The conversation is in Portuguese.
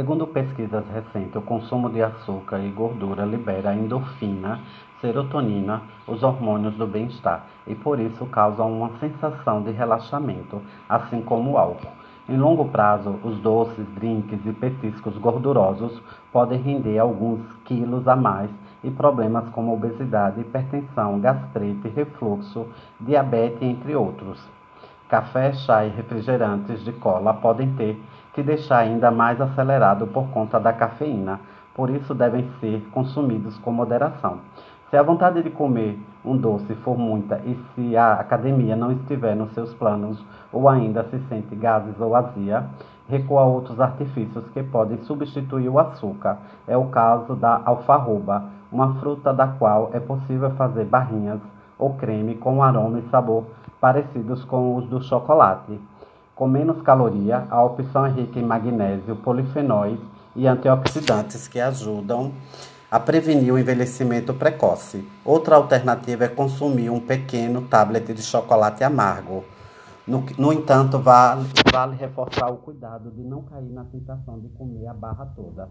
Segundo pesquisas recentes, o consumo de açúcar e gordura libera endorfina, serotonina, os hormônios do bem-estar, e por isso causa uma sensação de relaxamento, assim como o álcool. Em longo prazo, os doces, drinks e petiscos gordurosos podem render alguns quilos a mais e problemas como obesidade, hipertensão, gastrite, refluxo, diabetes, entre outros. Café, chá e refrigerantes de cola podem ter que deixar ainda mais acelerado por conta da cafeína, por isso devem ser consumidos com moderação. Se a vontade de comer um doce for muita e se a academia não estiver nos seus planos ou ainda se sente gases ou azia, recua a outros artifícios que podem substituir o açúcar. É o caso da alfarroba, uma fruta da qual é possível fazer barrinhas ou creme com aroma e sabor parecidos com os do chocolate. Com menos caloria, a opção é rica em magnésio, polifenóis e antioxidantes que ajudam a prevenir o envelhecimento precoce. Outra alternativa é consumir um pequeno tablet de chocolate amargo. No, no entanto, vale, vale reforçar o cuidado de não cair na tentação de comer a barra toda.